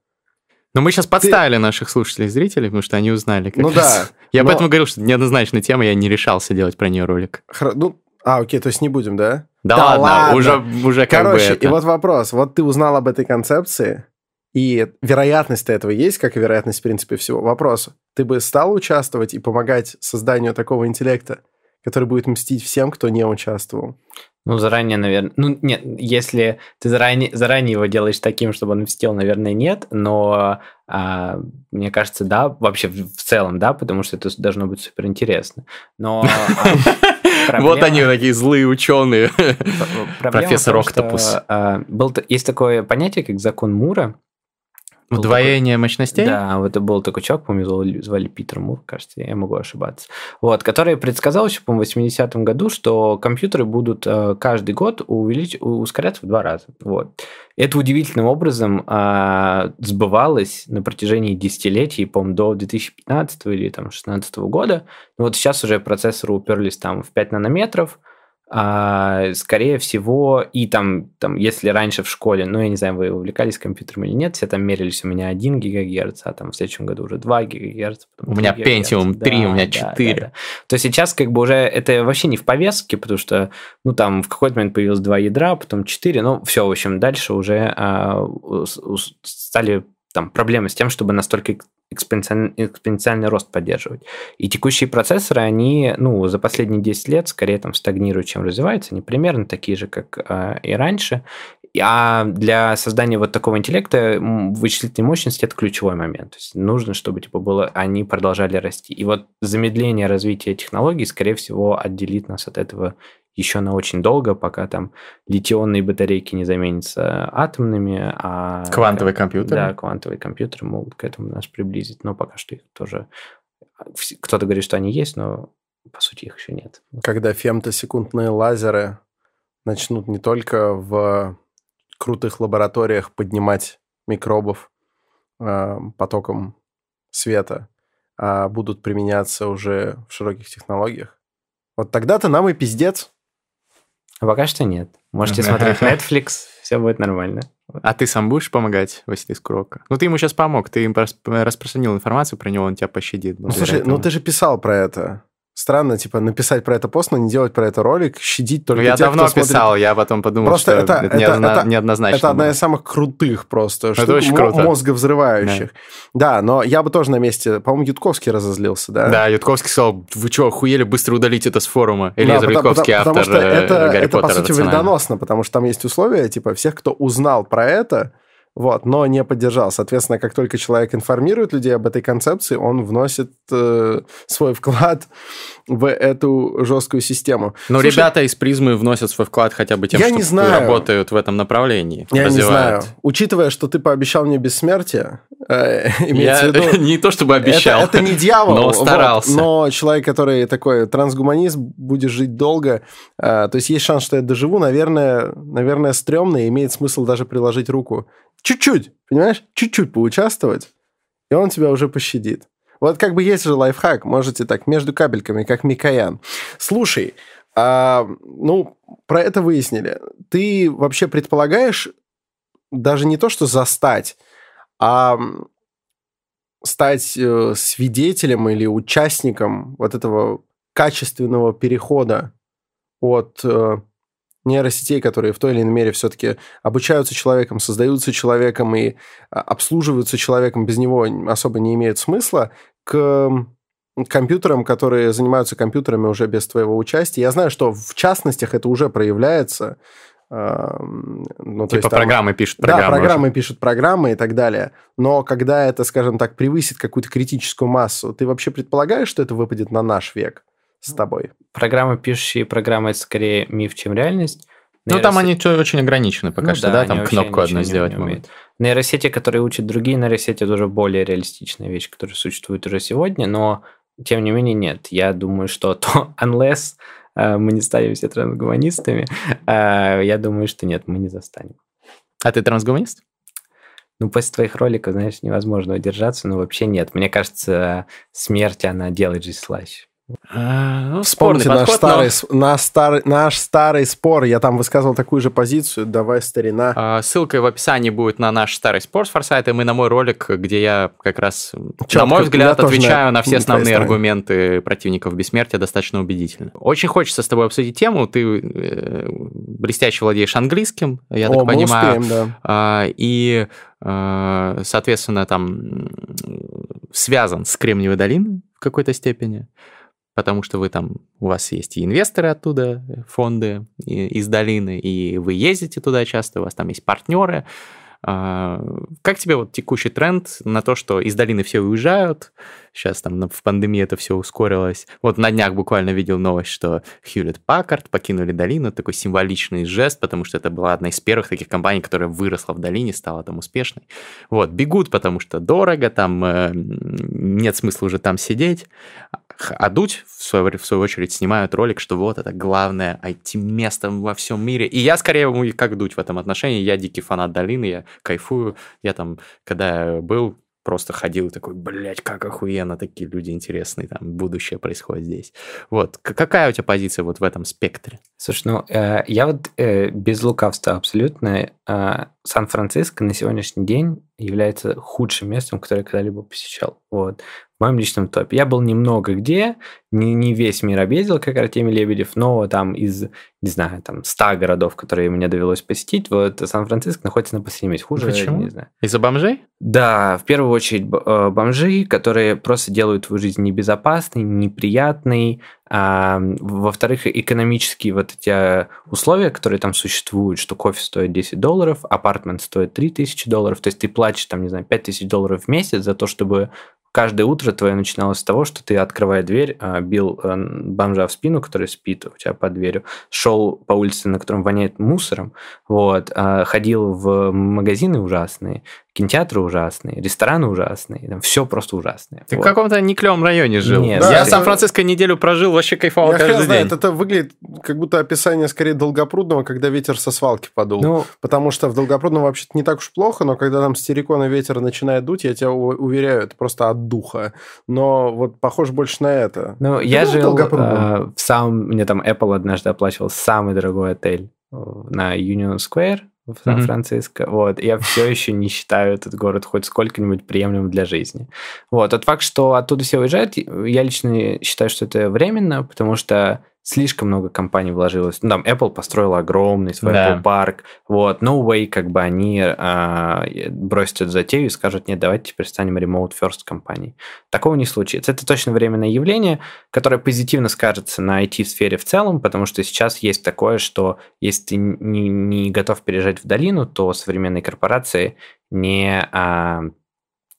Но мы сейчас подставили Ты... наших слушателей и зрителей, потому что они узнали. Как ну раз. да. Я но... поэтому говорил, что неоднозначная тема, я не решался делать про нее ролик. Хр... Ну, а, окей, то есть не будем, да? Да, да ладно, ладно, уже, уже как Короче, бы это... и вот вопрос. Вот ты узнал об этой концепции, и вероятность этого есть, как и вероятность, в принципе, всего. Вопрос. Ты бы стал участвовать и помогать созданию такого интеллекта, который будет мстить всем, кто не участвовал? Ну, заранее, наверное... Ну, нет, если ты заранее, заранее его делаешь таким, чтобы он мстил, наверное, нет, но а, мне кажется, да, вообще в целом, да, потому что это должно быть супер интересно. Но... Проблема... Вот они такие злые ученые. Профессор Октопус. А, был, есть такое понятие, как закон Мура. Удвоение такой, мощностей? Да, вот это был такой человек, по-моему, звали, звали Питер Мур, кажется, я могу ошибаться. Вот, который предсказал еще, по-моему, в 80-м году, что компьютеры будут э, каждый год увелич... ускоряться в два раза. Вот. Это удивительным образом э, сбывалось на протяжении десятилетий, по-моему, до 2015 или там, 2016 года. Но вот сейчас уже процессоры уперлись там в 5 нанометров, а, скорее всего, и там, там, если раньше в школе, ну, я не знаю, вы увлекались компьютером или нет, все там мерились у меня 1 ГГц, а там в следующем году уже 2 ГГц. У меня Pentium 3, да, у меня 4. Да, да, да. То сейчас как бы уже это вообще не в повестке, потому что, ну, там в какой-то момент появилось 2 ядра, потом 4, ну, все, в общем, дальше уже а, стали там проблемы с тем, чтобы настолько экспоненциальный, экспоненциальный рост поддерживать. И текущие процессоры, они, ну, за последние 10 лет скорее там стагнируют, чем развиваются. Они примерно такие же, как э, и раньше. А для создания вот такого интеллекта вычислительной мощности это ключевой момент. То есть нужно, чтобы типа было, они продолжали расти. И вот замедление развития технологий, скорее всего, отделит нас от этого еще на очень долго, пока там литионные батарейки не заменятся атомными. А, квантовые компьютеры. Да, квантовые компьютеры могут к этому нас приблизить, но пока что их тоже... Кто-то говорит, что они есть, но по сути их еще нет. Когда фемтосекундные лазеры начнут не только в крутых лабораториях поднимать микробов э, потоком света, а будут применяться уже в широких технологиях. Вот тогда-то нам и пиздец. А пока что нет. Можете смотреть Netflix, все будет нормально. А ты сам будешь помогать Василиску Рока? Ну, ты ему сейчас помог, ты им распространил информацию про него, он тебя пощадит. Ну, слушай, этому. ну ты же писал про это странно, типа, написать про это пост, но не делать про это ролик, щадить только ну, я тех, давно кто писал, смотрит... я потом подумал, просто что это, это, неодно... это, неоднозначно. Это одна из самых крутых просто это штук, очень круто. мозговзрывающих. Да. да, но я бы тоже на месте, по-моему, Ютковский разозлился, да? Да, Ютковский сказал, вы что, охуели быстро удалить это с форума? Элиза да, Ютковский, потому, автор потому что это, Гарри это Поттера, по сути, вредоносно, потому что там есть условия, типа, всех, кто узнал про это, вот, но не поддержал. Соответственно, как только человек информирует людей об этой концепции, он вносит э, свой вклад в эту жесткую систему. Но Слушай, ребята из призмы вносят свой вклад хотя бы тем, я что не знаю. работают в этом направлении. Я развивают. не знаю. Учитывая, что ты пообещал мне бессмертие, э, имеется я в виду... не то чтобы обещал. Это, это не дьявол. Но старался. Вот, но человек, который такой трансгуманист, будет жить долго. Э, то есть есть шанс, что я доживу. Наверное, наверное, стрёмно и имеет смысл даже приложить руку. Чуть-чуть, понимаешь? Чуть-чуть поучаствовать, и он тебя уже пощадит. Вот как бы есть же лайфхак, можете так, между кабельками, как Микоян. Слушай, а, ну, про это выяснили. Ты вообще предполагаешь даже не то, что застать, а стать э, свидетелем или участником вот этого качественного перехода от э, нейросетей, которые в той или иной мере все-таки обучаются человеком, создаются человеком и а, обслуживаются человеком, без него особо не имеют смысла, к компьютерам, которые занимаются компьютерами уже без твоего участия. Я знаю, что в частностях это уже проявляется. Ну, типа есть, программы там, пишут программы. Да, программы уже. пишут программы и так далее. Но когда это, скажем так, превысит какую-то критическую массу, ты вообще предполагаешь, что это выпадет на наш век? С тобой. Программы, пишущие программы, это скорее миф, чем реальность. Ну, там они очень ограничены пока ну, что, да, да? там кнопку одну сделать могут. Нейросети, которые учат другие нейросети, это уже более реалистичная вещь, которая существует уже сегодня, но тем не менее нет. Я думаю, что то, unless uh, мы не станем все трансгуманистами, uh, я думаю, что нет, мы не застанем. А ты трансгуманист? Ну, после твоих роликов, знаешь, невозможно удержаться, но вообще нет. Мне кажется, смерть, она делает жизнь слаще. А, ну, Вспомните наш, подход, старый, но... наш, старый, наш старый спор. Я там высказывал такую же позицию. Давай, старина. А, ссылка в описании будет на наш старый спор с Форсайтом и на мой ролик, где я как раз, Четко, на мой взгляд, отвечаю на все основные аргументы противников бессмертия достаточно убедительно. Очень хочется с тобой обсудить тему. Ты э, блестяще владеешь английским, я О, так понимаю. Успеем, да. а, и, а, соответственно, там связан с Кремниевой долиной в какой-то степени потому что вы там, у вас есть и инвесторы оттуда, фонды из долины, и вы ездите туда часто, у вас там есть партнеры, а, как тебе вот текущий тренд на то, что из долины все уезжают? Сейчас там в пандемии это все ускорилось. Вот на днях буквально видел новость, что Хьюлетт Паккард покинули долину. Такой символичный жест, потому что это была одна из первых таких компаний, которая выросла в долине, стала там успешной. Вот, бегут, потому что дорого, там э, нет смысла уже там сидеть. А Дудь, в свою, в свою очередь, снимают ролик, что вот это главное IT-место во всем мире. И я скорее как Дудь в этом отношении. Я дикий фанат долины, я кайфую. Я там, когда был, просто ходил такой, блядь, как охуенно, такие люди интересные, там, будущее происходит здесь. Вот, какая у тебя позиция вот в этом спектре? Слушай, ну, э, я вот э, без лукавства абсолютно, э, Сан-Франциско на сегодняшний день является худшим местом, которое я когда-либо посещал. Вот моем личном топе. Я был немного где, не, не весь мир объездил, как Артемий Лебедев, но там из, не знаю, там 100 городов, которые мне довелось посетить, вот Сан-Франциско находится на последнем месте. Хуже, Почему? не знаю. Из-за бомжей? Да, в первую очередь э, бомжи, которые просто делают твою жизнь небезопасной, неприятной, а, во-вторых, экономические вот эти условия, которые там существуют, что кофе стоит 10 долларов, апартмент стоит 3000 долларов, то есть ты платишь там, не знаю, 5000 долларов в месяц за то, чтобы каждое утро твое начиналось с того, что ты, открывая дверь, а, бил э, бомжа в спину, который спит у тебя под дверью, шел по улице, на котором воняет мусором, вот, а, ходил в магазины ужасные, кинотеатры ужасные, рестораны ужасные, там все просто ужасное. Ты вот. в каком-то неклевом районе жил. Нет, да, я в Сан-Франциско неделю прожил, вообще кайфовал я каждый день. Знает, это выглядит как будто описание скорее Долгопрудного, когда ветер со свалки подул. Ну, Потому что в Долгопрудном вообще-то не так уж плохо, но когда там стерикона ветер начинает дуть, я тебя уверяю, это просто от духа. Но вот похоже больше на это. Ну, Ты я жил э, в самом... Мне там Apple однажды оплачивал самый дорогой отель э, на Union Square, в Сан-Франциско. Mm-hmm. Вот. Я все еще не считаю этот город хоть сколько-нибудь приемлемым для жизни. Вот. Тот факт, что оттуда все уезжают, я лично считаю, что это временно, потому что слишком много компаний вложилось. Ну, там Apple построила огромный свой Да. Apple парк. Вот, no way, как бы они а, бросят эту затею и скажут, нет, давайте теперь станем remote first компанией. Такого не случится. Это точно временное явление, которое позитивно скажется на IT-сфере в целом, потому что сейчас есть такое, что если ты не, не готов переезжать в долину, то современные корпорации не, а,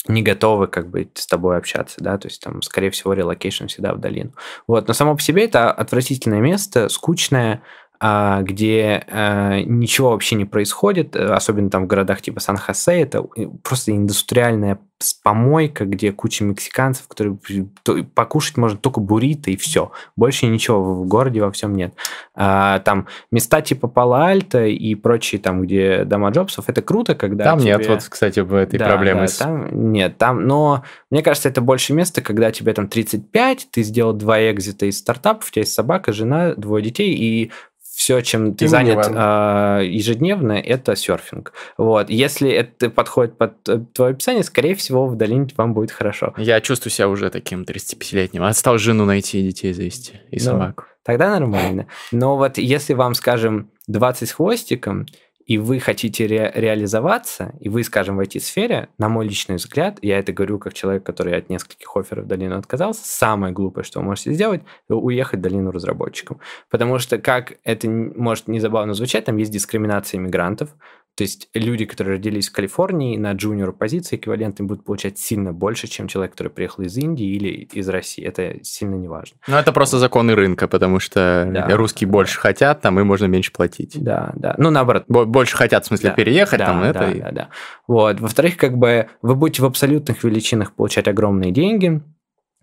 не готовы как бы с тобой общаться, да, то есть там, скорее всего, relocation всегда в долину. Вот, но само по себе это отвратительное место, скучное, где а, ничего вообще не происходит, э, особенно там в городах типа Сан-Хосе, это просто индустриальная помойка, где куча мексиканцев, которые то- покушать можно только буррито и все. Больше ничего в городе во всем нет. А, там места типа Пала-Альто и прочие там, где дома Джобсов, это круто, когда Там нет, тебе- вот, кстати, в этой да, проблемы. да, с- там нет, там, но мне кажется, это больше место, когда тебе там 35, ты сделал два экзита из стартапов, у тебя есть собака, жена, двое детей, и все, чем ты И занят а, ежедневно, это серфинг. Вот. Если это подходит под э, твое описание, скорее всего, в долине вам будет хорошо. Я чувствую себя уже таким 35-летним. Отстал жену найти детей завести. И Да. собаку. Тогда нормально. Но вот если вам, скажем, 20 с хвостиком, и вы хотите ре- реализоваться, и вы, скажем, в IT-сфере, на мой личный взгляд, я это говорю как человек, который от нескольких офферов в долину отказался, самое глупое, что вы можете сделать, уехать в долину разработчиком. Потому что, как это может незабавно звучать, там есть дискриминация иммигрантов, то есть люди, которые родились в Калифорнии, на джуниор позиции эквивалентные будут получать сильно больше, чем человек, который приехал из Индии или из России. Это сильно не важно. Ну, это просто законы рынка, потому что Да. русские больше хотят, там и можно меньше платить. Да, да. Ну, наоборот, Бо- Больше хотят, в смысле, Да, переехать, да, там да, это. и- Да, да. Вот. Во-вторых, как бы вы будете в абсолютных величинах получать огромные деньги.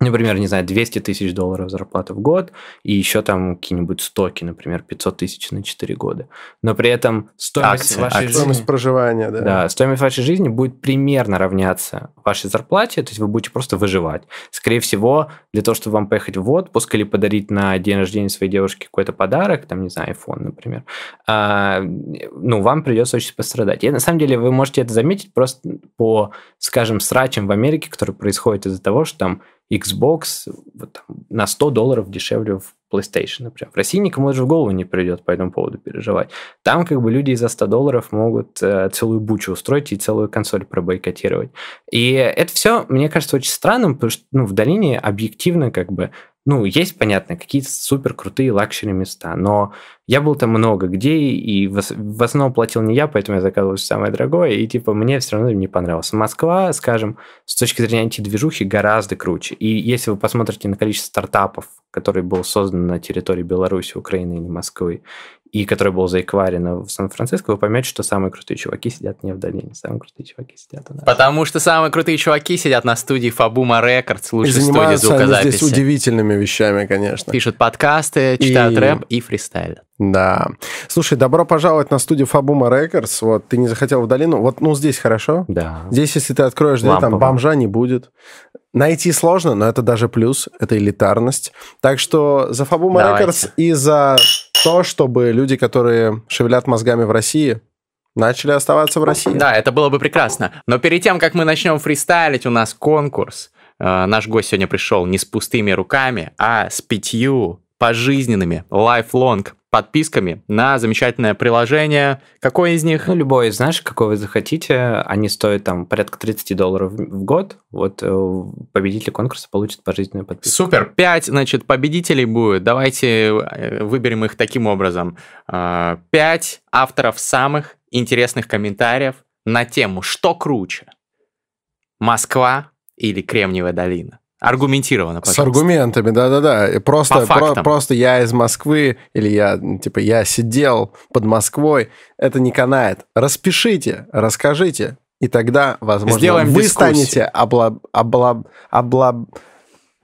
Например, не знаю, 200 тысяч долларов зарплаты в год, и еще там какие-нибудь стоки, например, 500 тысяч на 4 года. Но при этом стоимость Акции, вашей акции. жизни... Стоимость проживания, да. Да, стоимость вашей жизни будет примерно равняться вашей зарплате, то есть вы будете просто выживать. Скорее всего, для того, чтобы вам поехать в отпуск или подарить на день рождения своей девушке какой-то подарок, там, не знаю, iPhone, например, а, ну, вам придется очень пострадать. И на самом деле вы можете это заметить просто по, скажем, срачам в Америке, которые происходят из-за того, что там Xbox вот на 100 долларов дешевле в PlayStation, например. В России никому даже в голову не придет по этому поводу переживать. Там как бы люди за 100 долларов могут э, целую бучу устроить и целую консоль пробойкотировать. И это все, мне кажется, очень странным, потому что ну, в долине объективно как бы ну, есть, понятно, какие-то супер крутые luxury места, но я был там много где, и в, ос- в основном платил не я, поэтому я заказывал всё самое дорогое, и типа мне все равно не понравилось. Москва, скажем, с точки зрения антидвижухи гораздо круче. И если вы посмотрите на количество стартапов, которые был создан на территории Беларуси, Украины или Москвы, и который был заэкварено в Сан-Франциско, вы поймете, что самые крутые чуваки сидят не в долине, самые крутые чуваки сидят у нас. Потому что самые крутые чуваки сидят на студии Фабума Records, И лучшей студии занимаются они здесь звукозаписи. удивительными вещами, конечно. Пишут подкасты, читают И- рэп и фристайлят. Да. Слушай, добро пожаловать на студию Фабума Records. Вот ты не захотел в долину. Вот, ну, здесь хорошо. Да. Здесь, если ты откроешь дверь, там бомжа не будет. Найти сложно, но это даже плюс, это элитарность. Так что за Фабума. Рекордс и за то, чтобы люди, которые шевелят мозгами в России, начали оставаться в России. Да, это было бы прекрасно. Но перед тем, как мы начнем фристайлить, у нас конкурс. Э, Наш гость сегодня пришел не с пустыми руками, а с пятью пожизненными lifelong подписками на замечательное приложение. Какое из них? Ну, любой, знаешь, какой вы захотите, они стоят там порядка 30 долларов в год. Вот э, победитель конкурса получит пожизненную подписку. Супер. Пять, значит, победителей будет. Давайте э, выберем их таким образом. Э, Пять авторов самых интересных комментариев на тему «Что круче? Москва или Кремниевая долина?» Аргументированно, С пожалуйста. аргументами, да-да-да. Просто, про- просто я из Москвы, или я, типа, я сидел под Москвой, это не канает. Распишите, расскажите, и тогда, возможно, Сделаем вы дискуссию. станете обла... обла... обла...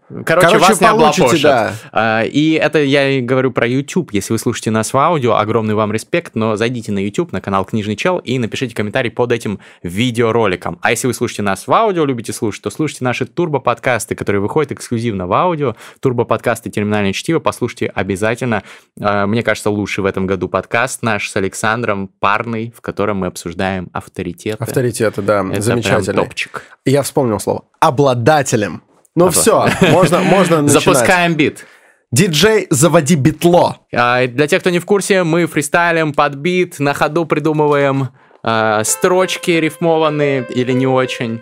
Короче, Короче, вас не облапошат. да. А, И это я говорю про YouTube. Если вы слушаете нас в аудио, огромный вам респект, но зайдите на YouTube, на канал Книжный Чел и напишите комментарий под этим видеороликом. А если вы слушаете нас в аудио, любите слушать, то слушайте наши турбо-подкасты, которые выходят эксклюзивно в аудио. Турбо-подкасты «Терминальное чтиво» послушайте обязательно. А, Мне кажется, лучший в этом году подкаст наш с Александром, парный, в котором мы обсуждаем авторитеты. Авторитеты, да, Это замечательно. прям топчик. Я вспомнил слово. Обладателем. Ну Обла- все, можно, можно начинать. Запускаем бит. Диджей, заводи битло. А, для тех, кто не в курсе, мы фристайлим под бит, на ходу придумываем а, строчки рифмованные или не очень.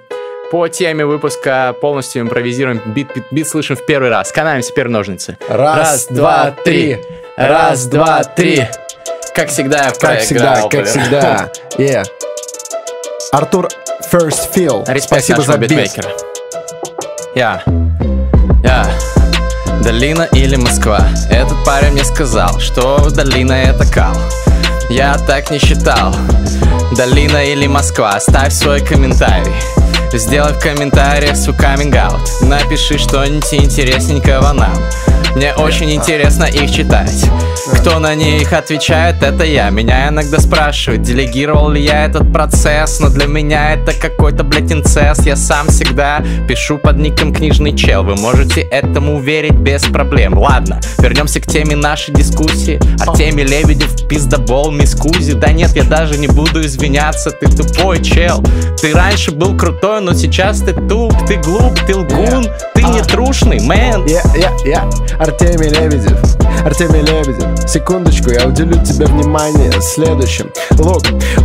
По теме выпуска полностью импровизируем, бит, бит, бит слышим в первый раз. Канаемся, теперь ножницы. Раз, два, три. Раз, два, три. Как всегда я Как всегда, как блин. всегда. Yeah. Артур First Feel. Респект Спасибо за бит. битмейкера. Я. Я. Долина или Москва? Этот парень мне сказал, что долина это кал. Я так не считал. Долина или Москва? Оставь свой комментарий. Сделай в комментариях свой каминг-аут. Напиши что-нибудь интересненького нам. Мне очень интересно их читать. Кто на них отвечает, это я. Меня иногда спрашивают, делегировал ли я этот процесс, но для меня это какой-то, блядь, инцест. Я сам всегда пишу под ником книжный чел. Вы можете этому верить без проблем. Ладно, вернемся к теме нашей дискуссии. Артемий Лебедев, пиздобол, мискузи. Да нет, я даже не буду извиняться, ты тупой чел. Ты раньше был крутой, но сейчас ты туп, ты глуп, ты лгун, ты не трушный, мэн. Артемий Лебедев, Артемий Лебедев, секундочку, я уделю тебе внимание следующим. Лук,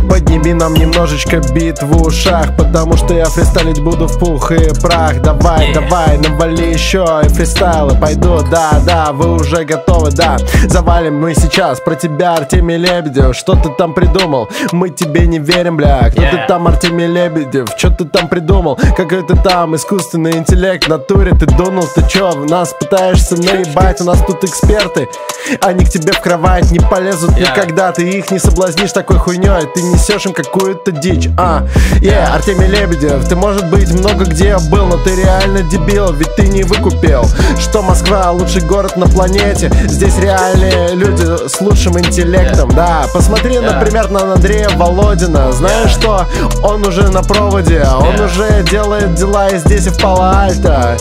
подними нам немножечко бит в ушах, потому что я фристайлить буду в пух и прах. Давай, Yeah. давай, навали еще и фристайлы пойду, да, да, вы уже готовы, да. Завалим мы сейчас про тебя, Артемий Лебедев, что ты там придумал? Мы тебе не верим, бля, кто ты Yeah. там, Артемий Лебедев, что ты там придумал? Какой ты там искусственный интеллект в натуре, ты дунул, ты чё, в нас пытаешься наебать, у нас тут эксперты, они к тебе в кровать не полезут Yeah. никогда, ты их не соблазнишь такой хуйней, ты несешь им какую-то дичь, а, е, Артемий Лебедев, ты может быть много где был, но ты реально дебил, ведь ты не выкупил, что Москва лучший город на планете, здесь реальные люди с лучшим интеллектом, да, посмотри, Yeah. например, на Андрея Володина, знаешь Yeah. что, он уже на проводе, он Yeah. уже делает дела и здесь, и в Пало-Альто,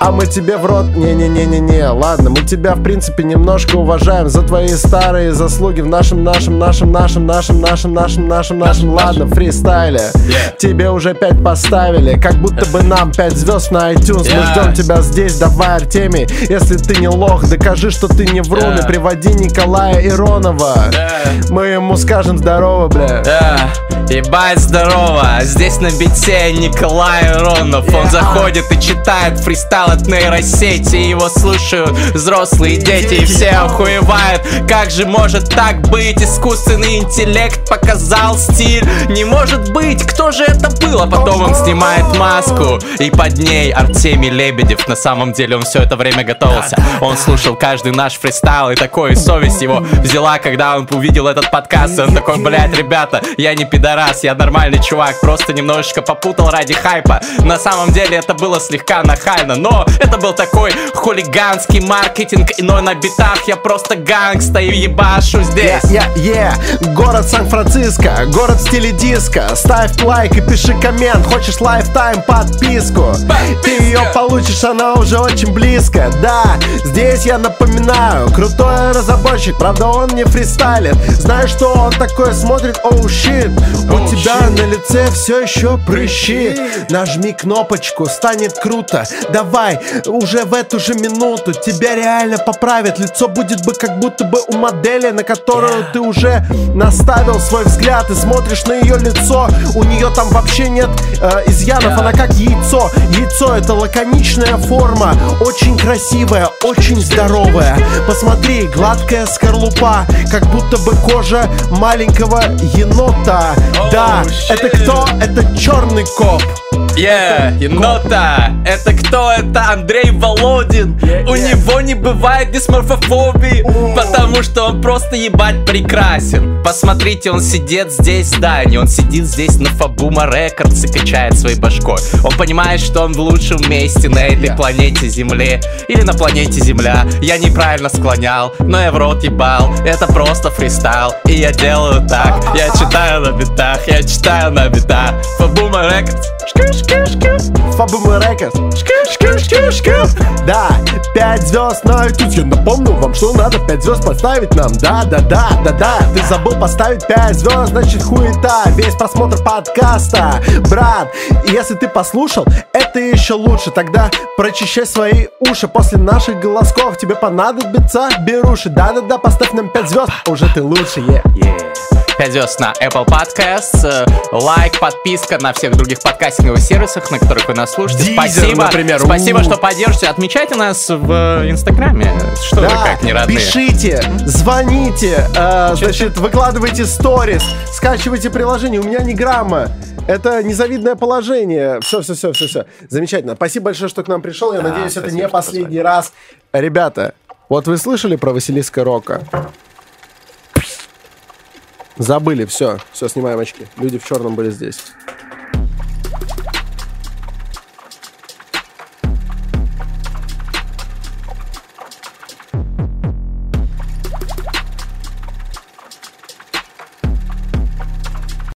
а мы тебе в рот, не-не-не-не-не, ладно, мы тебя, в принципе, немножко уважаем за твои старые заслуги в нашем, нашем, нашем, нашем, нашем, нашем, нашем, нашем, нашем, ладно, фристайле. Тебе уже пять поставили, как будто бы нам пять звезд на iTunes. Мы ждем тебя здесь, давай, Артемий. Если ты не лох, докажи, что ты не врун, и приводи Николая Иронова. Мы ему скажем здорово, бля. Ебать здорово, здесь на бите Николай Ронов Он заходит и читает фристайл от нейросети. Его слушают взрослые дети и все охуевают. Как же может так быть? Искусственный интеллект показал стиль. Не может быть, кто же это был? А потом он снимает маску И под ней Артемий Лебедев. На самом деле он все это время готовился. Он слушал каждый наш фристайл И такой совесть его взяла, когда он увидел этот подкаст. И Он такой, блядь, ребята, я не пидорас, я нормальный чувак Просто немножечко попутал ради хайпа На самом деле это было слегка нахально Но это был такой хулиганский маркетинг Иной на битах. Я просто gangsta и ебашу здесь. Я, я, город Сан-Франциско, город в стиле диско Ставь лайк и пиши коммент, хочешь lifetime подписку? Ты ее получишь, она уже очень близко. Да, здесь я напоминаю, крутой разработчик. Правда он не фристайлит, знаешь что он такой смотрит, oh shit! У Oh, тебя shit. на лице все еще прыщи! Нажми кнопочку, станет круто. Давай, уже в эту же минуту Тебя реально поправят. Лицо будет бы как будто бы у модели На которую ты уже наставил свой взгляд. И смотришь на ее лицо. У нее там вообще нет э, изъянов. Она как яйцо. Яйцо это лаконичная форма. Очень красивая, очень здоровая. Посмотри, гладкая скорлупа. Как будто бы кожа маленького енота. Да, это кто? Это черный коп Yeah, енота! Это кто? Это Андрей Володин! У него не бывает дисморфофобии, потому что он просто ебать прекрасен. Посмотрите, он сидит здесь в здании, он сидит здесь на Фабума Records и качает своей башкой. Он понимает, что он в лучшем месте на этой Yeah. планете Земле или на планете Земля. Я неправильно склонял, но я в рот ебал. Это просто фристайл, и я делаю так. Я читаю на битах, я читаю на битах. Фабума Records. Шкю. Да, 5 звезд на iTunes. Я напомню вам, что надо 5 звезд поставить нам. Да, да, да, да, да. Ты забыл поставить 5 звезд, значит хуета. Весь просмотр подкаста. Брат, если ты послушал, это еще лучше. Тогда прочищай свои уши. После наших голосков тебе понадобится беруши. Да-да-да, поставь нам 5 звезд. Уже ты лучше, е. Yeah. 5 звезд на Apple Podcasts, э, лайк, подписка на всех других подкастинговых сервисах, на которых вы нас слушаете. Deezer, Спасибо, например. спасибо, У. что поддержите. Отмечайте нас в э, Инстаграме. Что вы Да, как не родные. пишите, звоните, э, значит, выкладывайте сторис, скачивайте приложение. У меня не грамма. Это незавидное положение. Все, все, все, все, все. Замечательно. Спасибо большое, что к нам пришел. Я Да, надеюсь, это не последний раз. Ребята, вот вы слышали про Василиска Рока? Забыли, все, все, снимаем очки. Люди в черном были здесь.